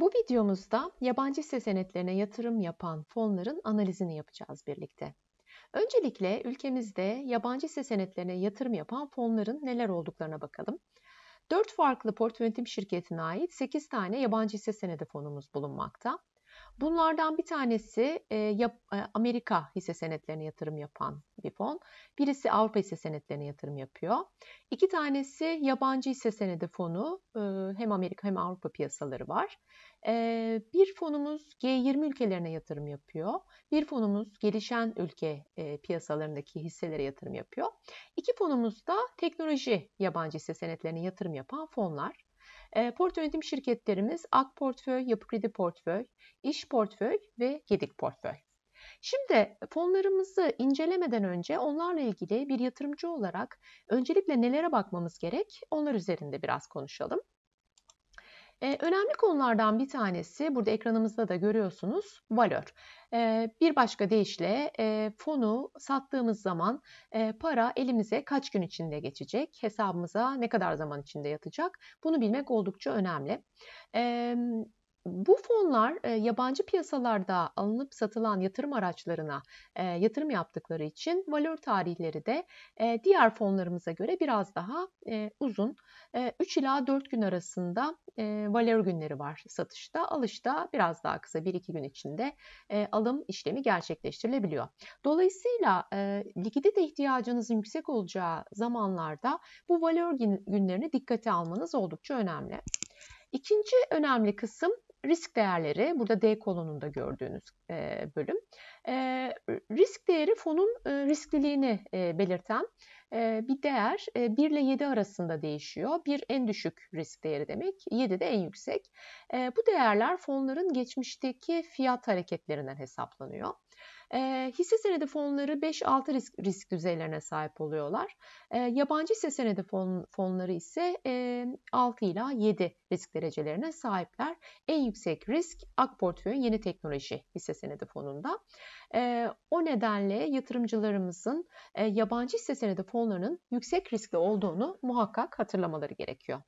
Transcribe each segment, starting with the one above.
Bu videomuzda yabancı hisse senetlerine yatırım yapan fonların analizini yapacağız birlikte. Öncelikle ülkemizde yabancı hisse senetlerine yatırım yapan fonların neler olduklarına bakalım. 4 farklı portföy yönetim şirketine ait 8 tane yabancı hisse senedi fonumuz bulunmakta. Bunlardan bir tanesi e, e, Amerika hisse senetlerine yatırım yapan bir fon. Birisi Avrupa hisse senetlerine yatırım yapıyor. İki tanesi yabancı hisse senedi fonu. E, hem Amerika hem Avrupa piyasaları var. Bir fonumuz G20 ülkelerine yatırım yapıyor. Bir fonumuz gelişen ülke piyasalarındaki hisselere yatırım yapıyor. İki fonumuz da teknoloji yabancı hisse senetlerine yatırım yapan fonlar. E, portföy yönetim şirketlerimiz Ak Portföy, Yapı Kredi Portföy, İş Portföy ve Gedik Portföy. Şimdi fonlarımızı incelemeden önce onlarla ilgili bir yatırımcı olarak öncelikle nelere bakmamız gerek? Onlar üzerinde biraz konuşalım. Ee, önemli konulardan bir tanesi, burada ekranımızda da görüyorsunuz, valör. Ee, bir başka deyişle e, fonu sattığımız zaman e, para elimize kaç gün içinde geçecek, hesabımıza ne kadar zaman içinde yatacak, bunu bilmek oldukça önemli. Ee, bu fonlar yabancı piyasalarda alınıp satılan yatırım araçlarına yatırım yaptıkları için valör tarihleri de diğer fonlarımıza göre biraz daha uzun. E, 3 ila 4 gün arasında e, valör günleri var satışta. Alışta biraz daha kısa 1-2 gün içinde alım işlemi gerçekleştirilebiliyor. Dolayısıyla likidite ihtiyacınızın yüksek olacağı zamanlarda bu valör günlerini dikkate almanız oldukça önemli. İkinci önemli kısım risk değerleri. Burada D kolonunda gördüğünüz e, bölüm. E, risk değeri fonun e, riskliliğini e, belirten e, bir değer. E, 1 ile 7 arasında değişiyor. 1 en düşük risk değeri demek. 7 de en yüksek. E, bu değerler fonların geçmişteki fiyat hareketlerinden hesaplanıyor. E, hisse senedi fonları 5-6 risk, risk düzeylerine sahip oluyorlar. E, yabancı hisse senedi fon, fonları ise e, 6 ila 7 risk derecelerine sahipler. En yüksek risk Ak Portföy'ün yeni teknoloji hisse senedi fonunda. E, o nedenle yatırımcılarımızın e, yabancı hisse senedi fonlarının yüksek riskli olduğunu muhakkak hatırlamaları gerekiyor.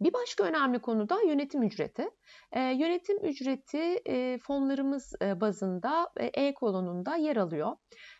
Bir başka önemli konu da yönetim ücreti. E, yönetim ücreti e, fonlarımız e, bazında e, kolonunda yer alıyor.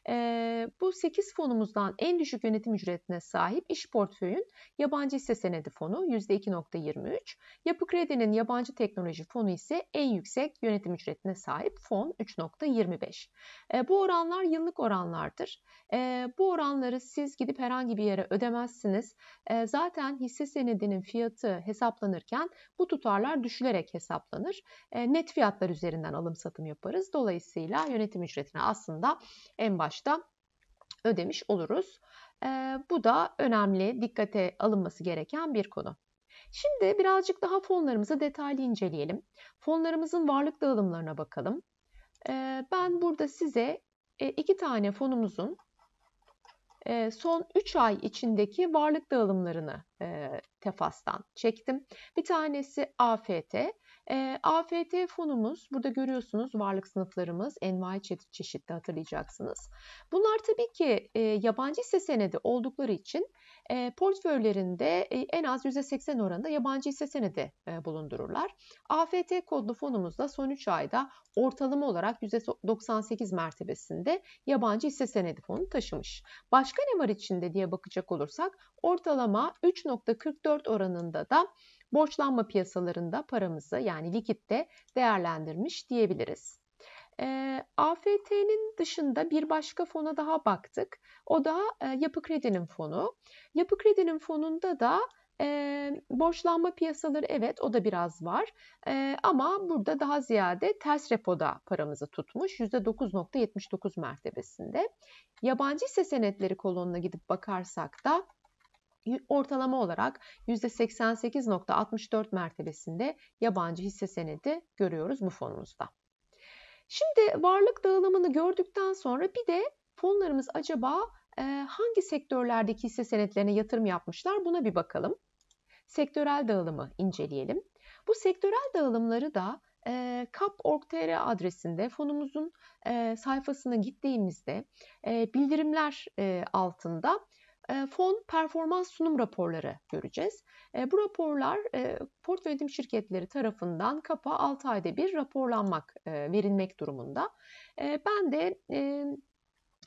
E, bu 8 fonumuzdan en düşük yönetim ücretine sahip iş portföyün yabancı hisse senedi fonu %2.23. Yapı Kredi'nin yabancı teknoloji fonu ise en yüksek yönetim ücretine sahip fon 3.25. E, bu oranlar yıllık oranlardır. E, bu oranları siz gidip herhangi bir yere ödemezsiniz. E, zaten hisse senedinin fiyatı hesaplanırken bu tutarlar düşülerek hesaplanır. E, net fiyatlar üzerinden alım satım yaparız. Dolayısıyla yönetim ücretini aslında en başta ödemiş oluruz. E, bu da önemli, dikkate alınması gereken bir konu. Şimdi birazcık daha fonlarımızı detaylı inceleyelim. Fonlarımızın varlık dağılımlarına bakalım. E, ben burada size e, iki tane fonumuzun son 3 ay içindeki varlık dağılımlarını Tefas'tan çektim. Bir tanesi AFT. E, AFT fonumuz, burada görüyorsunuz varlık sınıflarımız, envai çeşitli hatırlayacaksınız. Bunlar tabii ki e, yabancı hisse senedi oldukları için e, portföylerinde e, en az %80 oranında yabancı hisse senedi e, bulundururlar. AFT kodlu fonumuzda son 3 ayda ortalama olarak %98 mertebesinde yabancı hisse senedi fonu taşımış. Başka ne var içinde diye bakacak olursak ortalama 3.44 oranında da borçlanma piyasalarında paramızı yani likitte değerlendirmiş diyebiliriz. E, AFT'nin dışında bir başka fona daha baktık. O da e, Yapı Kredi'nin fonu. Yapı Kredi'nin fonunda da e, borçlanma piyasaları evet o da biraz var e, ama burada daha ziyade ters repoda paramızı tutmuş %9.79 mertebesinde. Yabancı hisse senetleri kolonuna gidip bakarsak da ortalama olarak %88.64 mertebesinde yabancı hisse senedi görüyoruz bu fonumuzda. Şimdi varlık dağılımını gördükten sonra bir de fonlarımız acaba e, hangi sektörlerdeki hisse senetlerine yatırım yapmışlar buna bir bakalım. Sektörel dağılımı inceleyelim. Bu sektörel dağılımları da e, kap.org.tr adresinde fonumuzun e, sayfasına gittiğimizde e, bildirimler altında fon performans sunum raporları göreceğiz. Bu raporlar portföy yönetim şirketleri tarafından kapa 6 ayda bir raporlanmak, verilmek durumunda. Ben de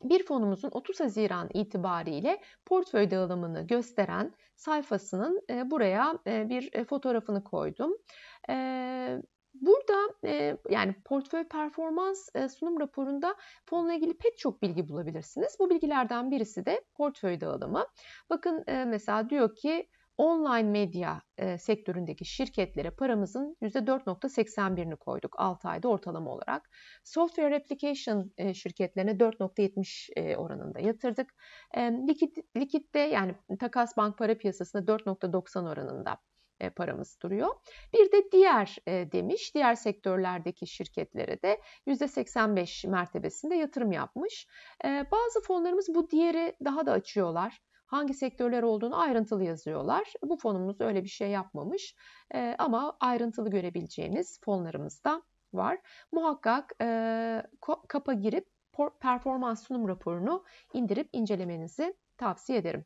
bir fonumuzun 30 Haziran itibariyle portföy dağılımını gösteren sayfasının buraya bir fotoğrafını koydum. Burada yani portföy performans sunum raporunda fonla ilgili pek çok bilgi bulabilirsiniz. Bu bilgilerden birisi de portföy dağılımı. Bakın mesela diyor ki online medya sektöründeki şirketlere paramızın %4.81'ini koyduk 6 ayda ortalama olarak. Software application şirketlerine 4.70 e, oranında yatırdık. E, likit, likitte yani takas bank para piyasasında 4.90 oranında e, paramız duruyor. Bir de diğer e, demiş, diğer sektörlerdeki şirketlere de %85 mertebesinde yatırım yapmış. E, bazı fonlarımız bu diğeri daha da açıyorlar. Hangi sektörler olduğunu ayrıntılı yazıyorlar. Bu fonumuz öyle bir şey yapmamış ama ayrıntılı görebileceğiniz fonlarımız da var. Muhakkak kapa girip performans sunum raporunu indirip incelemenizi tavsiye ederim.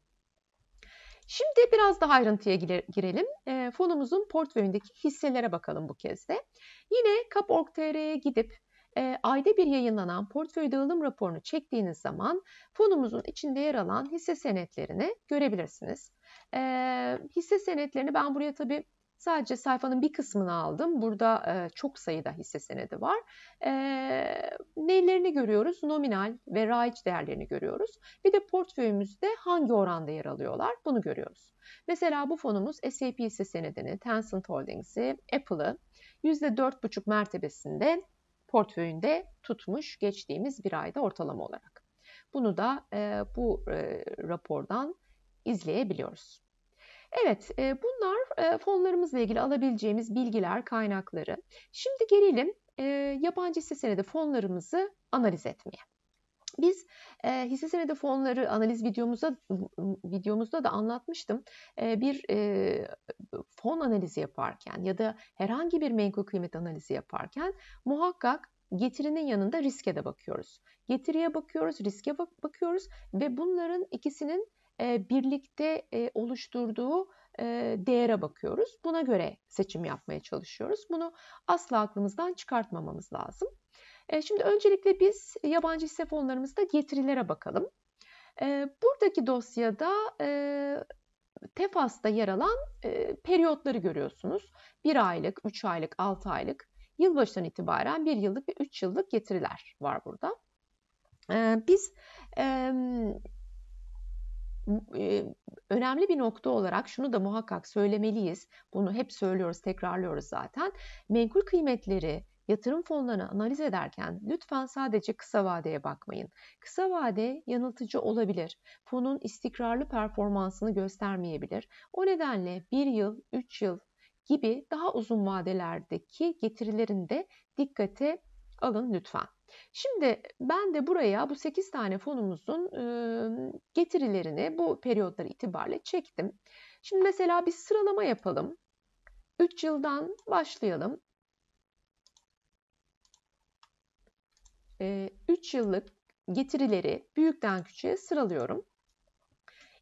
Şimdi biraz daha ayrıntıya girelim. E, fonumuzun portföyündeki hisselere bakalım bu kez de. Yine Kap.org.tr'ye gidip e, ayda bir yayınlanan portföy dağılım raporunu çektiğiniz zaman fonumuzun içinde yer alan hisse senetlerini görebilirsiniz. E, hisse senetlerini ben buraya tabii Sadece sayfanın bir kısmını aldım. Burada e, çok sayıda hisse senedi var. E, nelerini görüyoruz? Nominal ve raiç değerlerini görüyoruz. Bir de portföyümüzde hangi oranda yer alıyorlar? Bunu görüyoruz. Mesela bu fonumuz SAP hisse senedini, Tencent Holdings'i, Apple'ı %4,5 mertebesinde portföyünde tutmuş geçtiğimiz bir ayda ortalama olarak. Bunu da e, bu e, rapordan izleyebiliyoruz. Evet, e, bunlar fonlarımızla ilgili alabileceğimiz bilgiler, kaynakları. Şimdi gelelim e, yabancı hisse senedi fonlarımızı analiz etmeye. Biz e, hisse senedi fonları analiz videomuzda videomuzda da anlatmıştım. E, bir e, fon analizi yaparken ya da herhangi bir menkul kıymet analizi yaparken muhakkak getirinin yanında riske de bakıyoruz. Getiriye bakıyoruz, riske bakıyoruz ve bunların ikisinin birlikte oluşturduğu değere bakıyoruz. Buna göre seçim yapmaya çalışıyoruz. Bunu asla aklımızdan çıkartmamamız lazım. Şimdi öncelikle biz yabancı hisse fonlarımızda getirilere bakalım. Buradaki dosyada TEFAS'ta yer alan periyotları görüyorsunuz. 1 aylık, 3 aylık, 6 aylık, yılbaşından itibaren 1 yıllık ve 3 yıllık getiriler var burada. Biz önemli bir nokta olarak şunu da muhakkak söylemeliyiz. Bunu hep söylüyoruz, tekrarlıyoruz zaten. Menkul kıymetleri, yatırım fonlarını analiz ederken lütfen sadece kısa vadeye bakmayın. Kısa vade yanıltıcı olabilir. Fonun istikrarlı performansını göstermeyebilir. O nedenle 1 yıl, 3 yıl gibi daha uzun vadelerdeki getirilerini de dikkate alın lütfen. Şimdi ben de buraya bu 8 tane fonumuzun getirilerini bu periyotlar itibariyle çektim. Şimdi mesela bir sıralama yapalım. 3 yıldan başlayalım. 3 yıllık getirileri büyükten küçüğe sıralıyorum.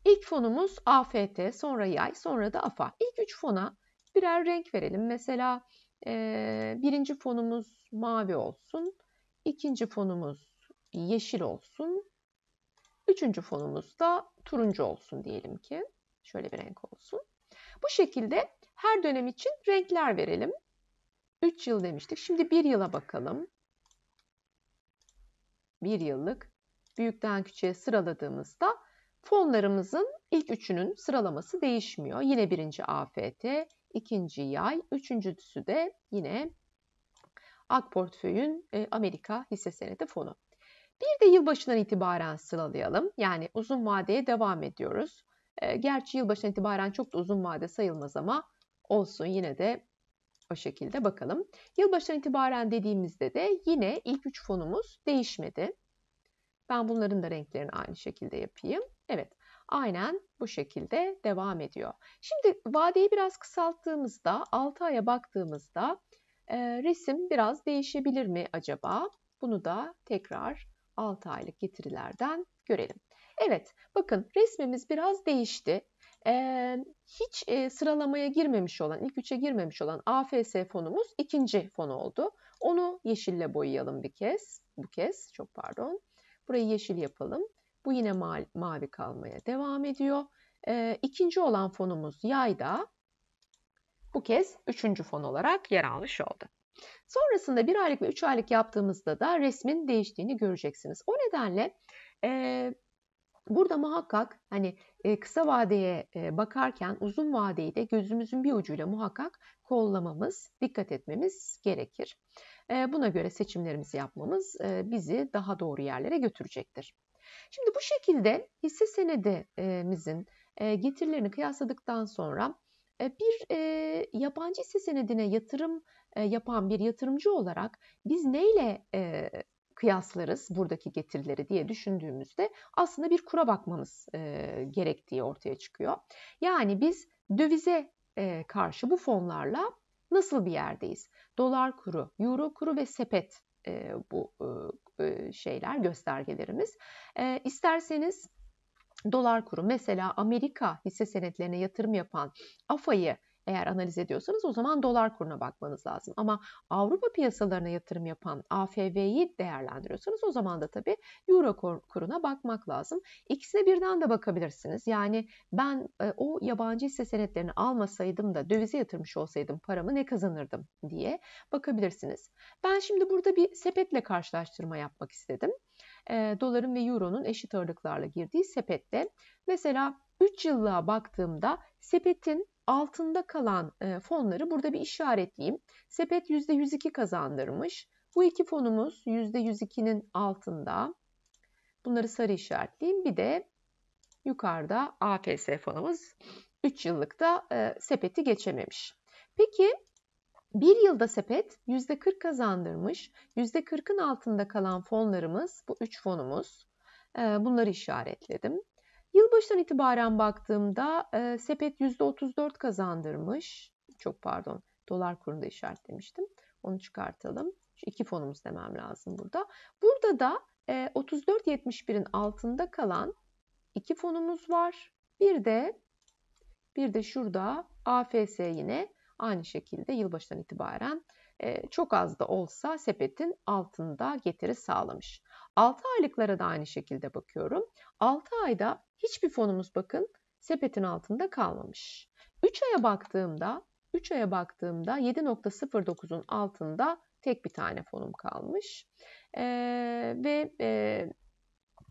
İlk fonumuz AFT, sonra yay, sonra da AFA. İlk üç fona birer renk verelim. Mesela birinci fonumuz mavi olsun. İkinci fonumuz yeşil olsun. Üçüncü fonumuz da turuncu olsun diyelim ki. Şöyle bir renk olsun. Bu şekilde her dönem için renkler verelim. 3 yıl demiştik. Şimdi 1 yıla bakalım. 1 yıllık büyükten küçüğe sıraladığımızda fonlarımızın ilk üçünün sıralaması değişmiyor. Yine birinci AFT, ikinci yay, üçüncüsü de yine Ak Portföy'ün e, Amerika hisse senedi fonu. Bir de yılbaşından itibaren sıralayalım. Yani uzun vadeye devam ediyoruz. E, gerçi yılbaşından itibaren çok da uzun vade sayılmaz ama olsun yine de o şekilde bakalım. Yılbaşından itibaren dediğimizde de yine ilk üç fonumuz değişmedi. Ben bunların da renklerini aynı şekilde yapayım. Evet, aynen bu şekilde devam ediyor. Şimdi vadeyi biraz kısalttığımızda, 6 aya baktığımızda resim biraz değişebilir mi acaba? Bunu da tekrar 6 aylık getirilerden görelim. Evet, bakın resmimiz biraz değişti. Hiç sıralamaya girmemiş olan, ilk üçe girmemiş olan AFS fonumuz ikinci fon oldu. Onu yeşille boyayalım bir kez. Bu kez, çok pardon. Burayı yeşil yapalım. Bu yine ma mavi kalmaya devam ediyor. Ee, ikinci olan fonumuz yayda. Bu kez üçüncü fon olarak yer almış oldu. Sonrasında bir aylık ve üç aylık yaptığımızda da resmin değiştiğini göreceksiniz. O nedenle e, burada muhakkak hani e, kısa vadeye e, bakarken uzun vadeyi de gözümüzün bir ucuyla muhakkak kollamamız, dikkat etmemiz gerekir. E, buna göre seçimlerimizi yapmamız e, bizi daha doğru yerlere götürecektir. Şimdi bu şekilde hisse senedimizin getirilerini kıyasladıktan sonra bir e, yabancı hisse senedine yatırım e, yapan bir yatırımcı olarak biz neyle e, kıyaslarız buradaki getirileri diye düşündüğümüzde aslında bir kura bakmamız e, gerektiği ortaya çıkıyor. Yani biz dövize e, karşı bu fonlarla nasıl bir yerdeyiz? Dolar kuru, euro kuru ve sepet e, bu e, şeyler göstergelerimiz. E, isterseniz dolar kuru mesela Amerika hisse senetlerine yatırım yapan AFA'yı eğer analiz ediyorsanız o zaman dolar kuruna bakmanız lazım. Ama Avrupa piyasalarına yatırım yapan AFV'yi değerlendiriyorsanız o zaman da tabii Euro kuruna bakmak lazım. İkisine birden de bakabilirsiniz. Yani ben e, o yabancı hisse senetlerini almasaydım da dövize yatırmış olsaydım paramı ne kazanırdım diye bakabilirsiniz. Ben şimdi burada bir sepetle karşılaştırma yapmak istedim. E, doların ve euronun eşit ağırlıklarla girdiği sepette mesela 3 yıllığa baktığımda sepetin altında kalan e, fonları burada bir işaretleyeyim. Sepet %102 kazandırmış. Bu iki fonumuz %102'nin altında. Bunları sarı işaretleyeyim. Bir de yukarıda AFS fonumuz 3 yıllıkta e, sepeti geçememiş. Peki bir yılda sepet %40 kazandırmış. %40'ın altında kalan fonlarımız bu 3 fonumuz. E, bunları işaretledim. Yılbaşından itibaren baktığımda e, sepet %34 kazandırmış. Çok pardon dolar kurunda işaretlemiştim. Onu çıkartalım. Şu iki fonumuz demem lazım burada. Burada da e, 34.71'in altında kalan iki fonumuz var. Bir de bir de şurada AFS yine aynı şekilde yılbaşından itibaren e, çok az da olsa sepetin altında getiri sağlamış. 6 aylıklara da aynı şekilde bakıyorum. 6 ayda hiçbir fonumuz bakın sepetin altında kalmamış. 3 aya baktığımda 3 aya baktığımda 7.09'un altında tek bir tane fonum kalmış. Ee, ve e,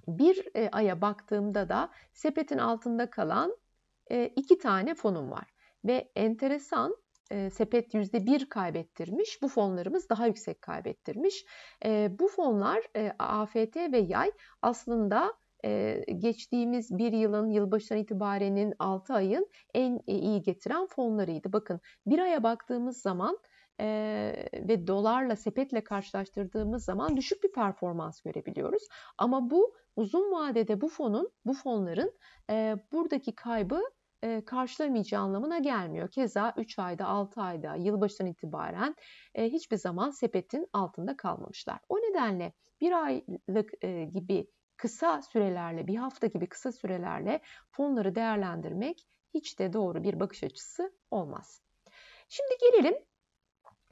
bir e, aya baktığımda da sepetin altında kalan e, iki tane fonum var. Ve enteresan e, sepet %1 kaybettirmiş. Bu fonlarımız daha yüksek kaybettirmiş. E, bu fonlar e, AFT ve yay aslında e, geçtiğimiz bir yılın yılbaşından itibarenin 6 ayın en iyi getiren fonlarıydı. Bakın bir aya baktığımız zaman e, ve dolarla sepetle karşılaştırdığımız zaman düşük bir performans görebiliyoruz. Ama bu uzun vadede bu fonun, bu fonların e, buradaki kaybı e, karşılamayacağı anlamına gelmiyor. Keza 3 ayda, 6 ayda, yılbaşından itibaren e, hiçbir zaman sepetin altında kalmamışlar. O nedenle bir aylık e, gibi kısa sürelerle, bir hafta gibi kısa sürelerle fonları değerlendirmek hiç de doğru bir bakış açısı olmaz. Şimdi gelelim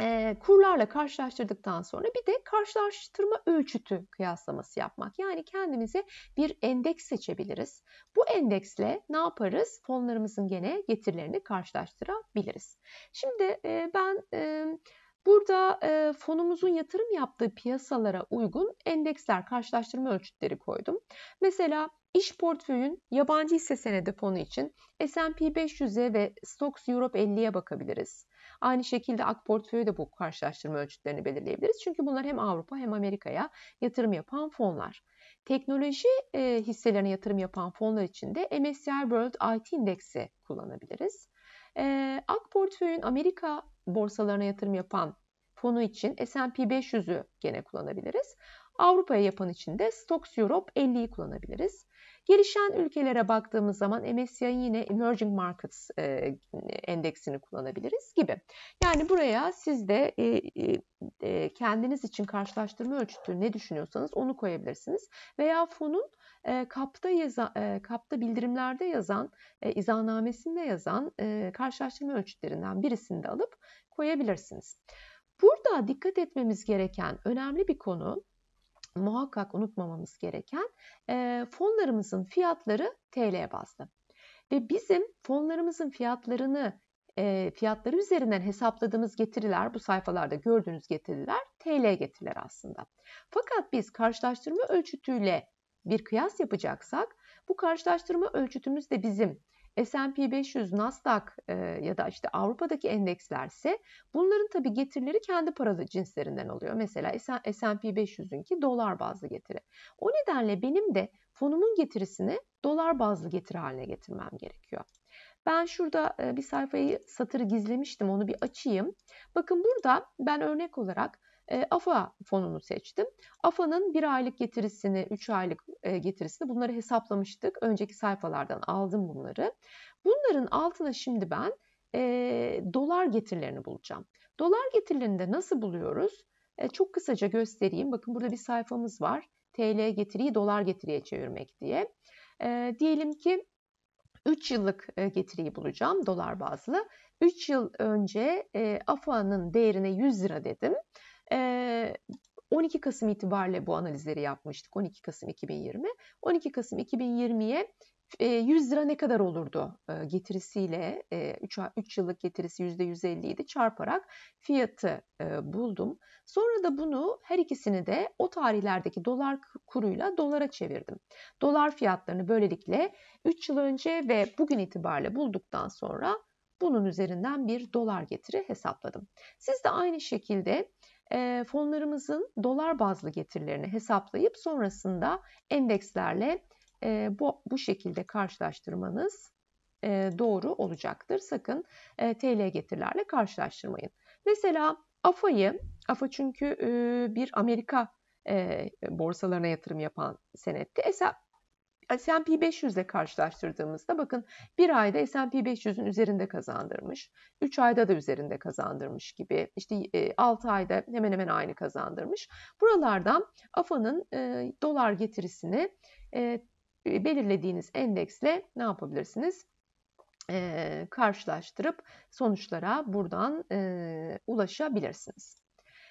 e, kurlarla karşılaştırdıktan sonra bir de karşılaştırma ölçütü kıyaslaması yapmak. Yani kendimize bir endeks seçebiliriz. Bu endeksle ne yaparız? Fonlarımızın gene getirilerini karşılaştırabiliriz. Şimdi e, ben e, burada e, fonumuzun yatırım yaptığı piyasalara uygun endeksler, karşılaştırma ölçütleri koydum. Mesela İş portföyün yabancı hisse senedi fonu için S&P 500'e ve Stocks Europe 50'ye bakabiliriz. Aynı şekilde AK portföyü de bu karşılaştırma ölçütlerini belirleyebiliriz. Çünkü bunlar hem Avrupa hem Amerika'ya yatırım yapan fonlar. Teknoloji e, hisselerine yatırım yapan fonlar için de MSCI World IT Index'i kullanabiliriz. E, AK portföyün Amerika borsalarına yatırım yapan fonu için S&P 500'ü gene kullanabiliriz. Avrupa'ya yapan için de Stocks Europe 50'yi kullanabiliriz. Gelişen ülkelere baktığımız zaman MSCI'nin yine Emerging Markets e, endeksini kullanabiliriz gibi. Yani buraya siz de e, e, kendiniz için karşılaştırma ölçütü ne düşünüyorsanız onu koyabilirsiniz. Veya fonun e, kapta, yaza, e, kapta bildirimlerde yazan, e, izahnamesinde yazan e, karşılaştırma ölçütlerinden birisini de alıp koyabilirsiniz. Burada dikkat etmemiz gereken önemli bir konu muhakkak unutmamamız gereken e, fonlarımızın fiyatları TL bazlı. Ve bizim fonlarımızın fiyatlarını e, fiyatları üzerinden hesapladığımız getiriler, bu sayfalarda gördüğünüz getiriler TL getiriler aslında. Fakat biz karşılaştırma ölçütüyle bir kıyas yapacaksak bu karşılaştırma ölçütümüz de bizim S&P 500, Nasdaq e, ya da işte Avrupa'daki endekslerse bunların tabii getirileri kendi paralı cinslerinden oluyor. Mesela S&P 500'ünki dolar bazlı getiri. O nedenle benim de fonumun getirisini dolar bazlı getiri haline getirmem gerekiyor. Ben şurada bir sayfayı satırı gizlemiştim onu bir açayım. Bakın burada ben örnek olarak AFA fonunu seçtim. AFA'nın bir aylık getirisini, üç aylık getirisini bunları hesaplamıştık. Önceki sayfalardan aldım bunları. Bunların altına şimdi ben e, dolar getirilerini bulacağım. Dolar getirilerini de nasıl buluyoruz? E, çok kısaca göstereyim. Bakın burada bir sayfamız var. TL getiriyi dolar getiriye çevirmek diye. E, diyelim ki 3 yıllık getiriyi bulacağım dolar bazlı. 3 yıl önce e, AFA'nın değerine 100 lira dedim. 12 Kasım itibariyle bu analizleri yapmıştık. 12 Kasım 2020. 12 Kasım 2020'ye 100 lira ne kadar olurdu getirisiyle 3, 3 yıllık getirisi %150 idi çarparak fiyatı buldum. Sonra da bunu her ikisini de o tarihlerdeki dolar kuruyla dolara çevirdim. Dolar fiyatlarını böylelikle 3 yıl önce ve bugün itibariyle bulduktan sonra bunun üzerinden bir dolar getiri hesapladım. Siz de aynı şekilde fonlarımızın dolar bazlı getirilerini hesaplayıp sonrasında endekslerle e, bu, bu şekilde karşılaştırmanız e, doğru olacaktır. Sakın e, TL getirilerle karşılaştırmayın. Mesela AFA'yı, AFA çünkü e, bir Amerika e, borsalarına yatırım yapan senetti. S&P 500 ile karşılaştırdığımızda bakın bir ayda S&P 500'ün üzerinde kazandırmış. 3 ayda da üzerinde kazandırmış gibi. İşte 6 ayda hemen hemen aynı kazandırmış. Buralardan AFA'nın e, dolar getirisini e, belirlediğiniz endeksle ne yapabilirsiniz? E, karşılaştırıp sonuçlara buradan e, ulaşabilirsiniz.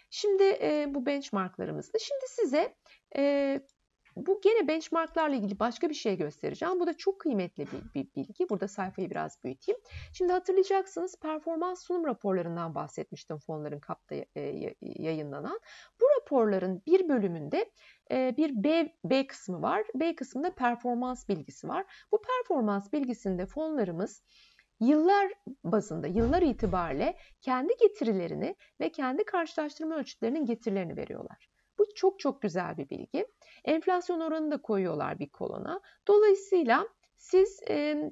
Şimdi e, bu benchmarklarımızda. Şimdi size e, bu gene benchmarklarla ilgili başka bir şey göstereceğim. Bu da çok kıymetli bir, bir bilgi. Burada sayfayı biraz büyüteyim. Şimdi hatırlayacaksınız performans sunum raporlarından bahsetmiştim fonların kapta e, yayınlanan. Bu raporların bir bölümünde e, bir B, B kısmı var. B kısmında performans bilgisi var. Bu performans bilgisinde fonlarımız yıllar bazında, yıllar itibariyle kendi getirilerini ve kendi karşılaştırma ölçütlerinin getirilerini veriyorlar. Çok çok güzel bir bilgi. Enflasyon oranını da koyuyorlar bir kolona. Dolayısıyla siz e,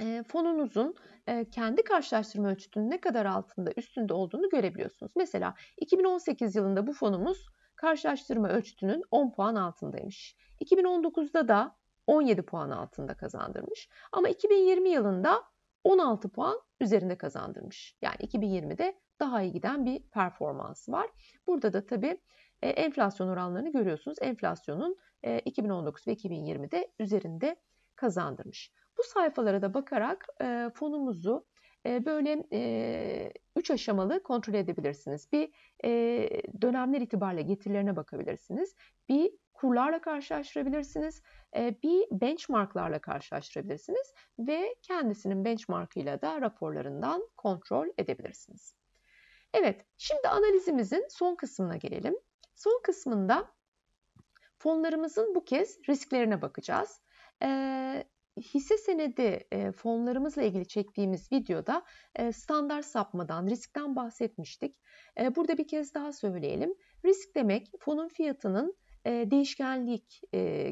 e, fonunuzun e, kendi karşılaştırma ölçütünün ne kadar altında üstünde olduğunu görebiliyorsunuz. Mesela 2018 yılında bu fonumuz karşılaştırma ölçütünün 10 puan altındaymış. 2019'da da 17 puan altında kazandırmış. Ama 2020 yılında 16 puan üzerinde kazandırmış. Yani 2020'de daha iyi giden bir performans var. Burada da tabii e, enflasyon oranlarını görüyorsunuz. Enflasyonun e, 2019 ve 2020'de üzerinde kazandırmış. Bu sayfalara da bakarak e, fonumuzu e, böyle e, üç aşamalı kontrol edebilirsiniz. Bir e, dönemler itibariyle getirilerine bakabilirsiniz. Bir kurlarla karşılaştırabilirsiniz. E, bir benchmarklarla karşılaştırabilirsiniz ve kendisinin benchmarkıyla da raporlarından kontrol edebilirsiniz. Evet, şimdi analizimizin son kısmına gelelim. Son kısmında fonlarımızın bu kez risklerine bakacağız. E, hisse senedi e, fonlarımızla ilgili çektiğimiz videoda e, standart sapmadan, riskten bahsetmiştik. E, burada bir kez daha söyleyelim. Risk demek fonun fiyatının değişkenlik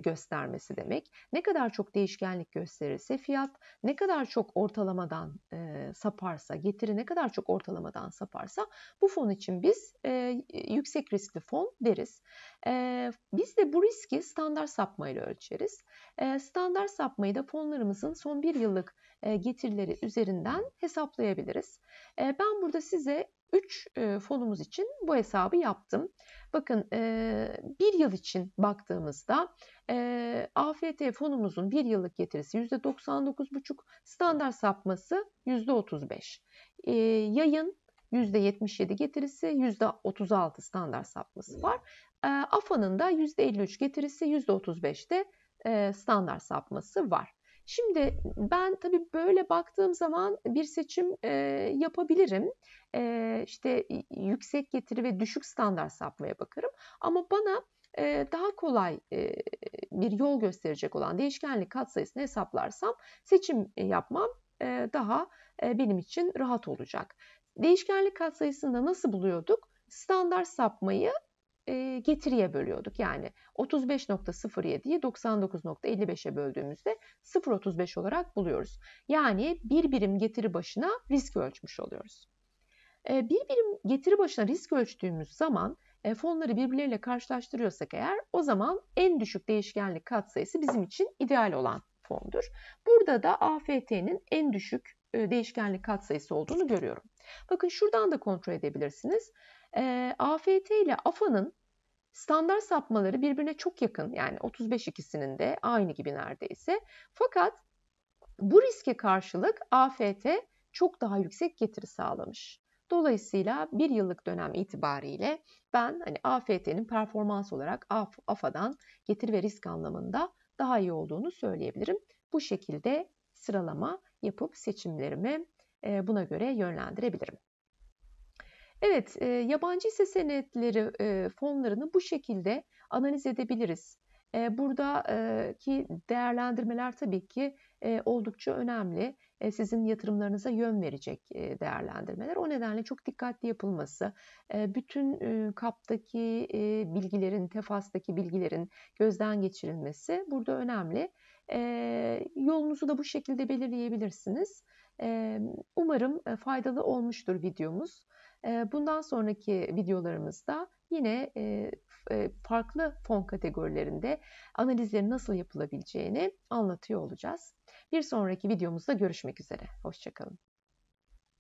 göstermesi demek. Ne kadar çok değişkenlik gösterirse fiyat, ne kadar çok ortalamadan saparsa, getiri ne kadar çok ortalamadan saparsa bu fon için biz yüksek riskli fon deriz. Biz de bu riski standart sapmayla ölçeriz. Standart sapmayı da fonlarımızın son bir yıllık getirileri üzerinden hesaplayabiliriz. Ben burada size 3 fonumuz için bu hesabı yaptım. Bakın bir yıl için baktığımızda AFT fonumuzun bir yıllık getirisi %99,5, standart sapması %35. Yayın %77 getirisi, %36 standart sapması var. AFA'nın da %53 getirisi, %35 de standart sapması var. Şimdi ben tabii böyle baktığım zaman bir seçim e, yapabilirim. E, işte yüksek getiri ve düşük standart sapmaya bakarım. Ama bana daha kolay bir yol gösterecek olan değişkenlik katsayısını hesaplarsam seçim yapmam e, daha e, benim için rahat olacak. Değişkenlik katsayısında nasıl buluyorduk? Standart sapmayı getiriye bölüyorduk. Yani 35.07'yi 99.55'e böldüğümüzde 0.35 olarak buluyoruz. Yani bir birim getiri başına risk ölçmüş oluyoruz. Bir birim getiri başına risk ölçtüğümüz zaman fonları birbirleriyle karşılaştırıyorsak eğer o zaman en düşük değişkenlik katsayısı bizim için ideal olan fondur. Burada da AFT'nin en düşük değişkenlik katsayısı olduğunu görüyorum. Bakın şuradan da kontrol edebilirsiniz. E, AFT ile AFA'nın standart sapmaları birbirine çok yakın. Yani 35 ikisinin de aynı gibi neredeyse. Fakat bu riske karşılık AFT çok daha yüksek getiri sağlamış. Dolayısıyla bir yıllık dönem itibariyle ben hani AFT'nin performans olarak AFA'dan getiri ve risk anlamında daha iyi olduğunu söyleyebilirim. Bu şekilde sıralama yapıp seçimlerimi buna göre yönlendirebilirim. Evet, e, yabancı hisse senetleri e, fonlarını bu şekilde analiz edebiliriz. E, buradaki değerlendirmeler tabii ki e, oldukça önemli. E, sizin yatırımlarınıza yön verecek e, değerlendirmeler. O nedenle çok dikkatli yapılması, e, bütün e, kaptaki e, bilgilerin, tefastaki bilgilerin gözden geçirilmesi burada önemli. E, yolunuzu da bu şekilde belirleyebilirsiniz. E, umarım faydalı olmuştur videomuz. Bundan sonraki videolarımızda yine farklı fon kategorilerinde analizlerin nasıl yapılabileceğini anlatıyor olacağız. Bir sonraki videomuzda görüşmek üzere. Hoşçakalın.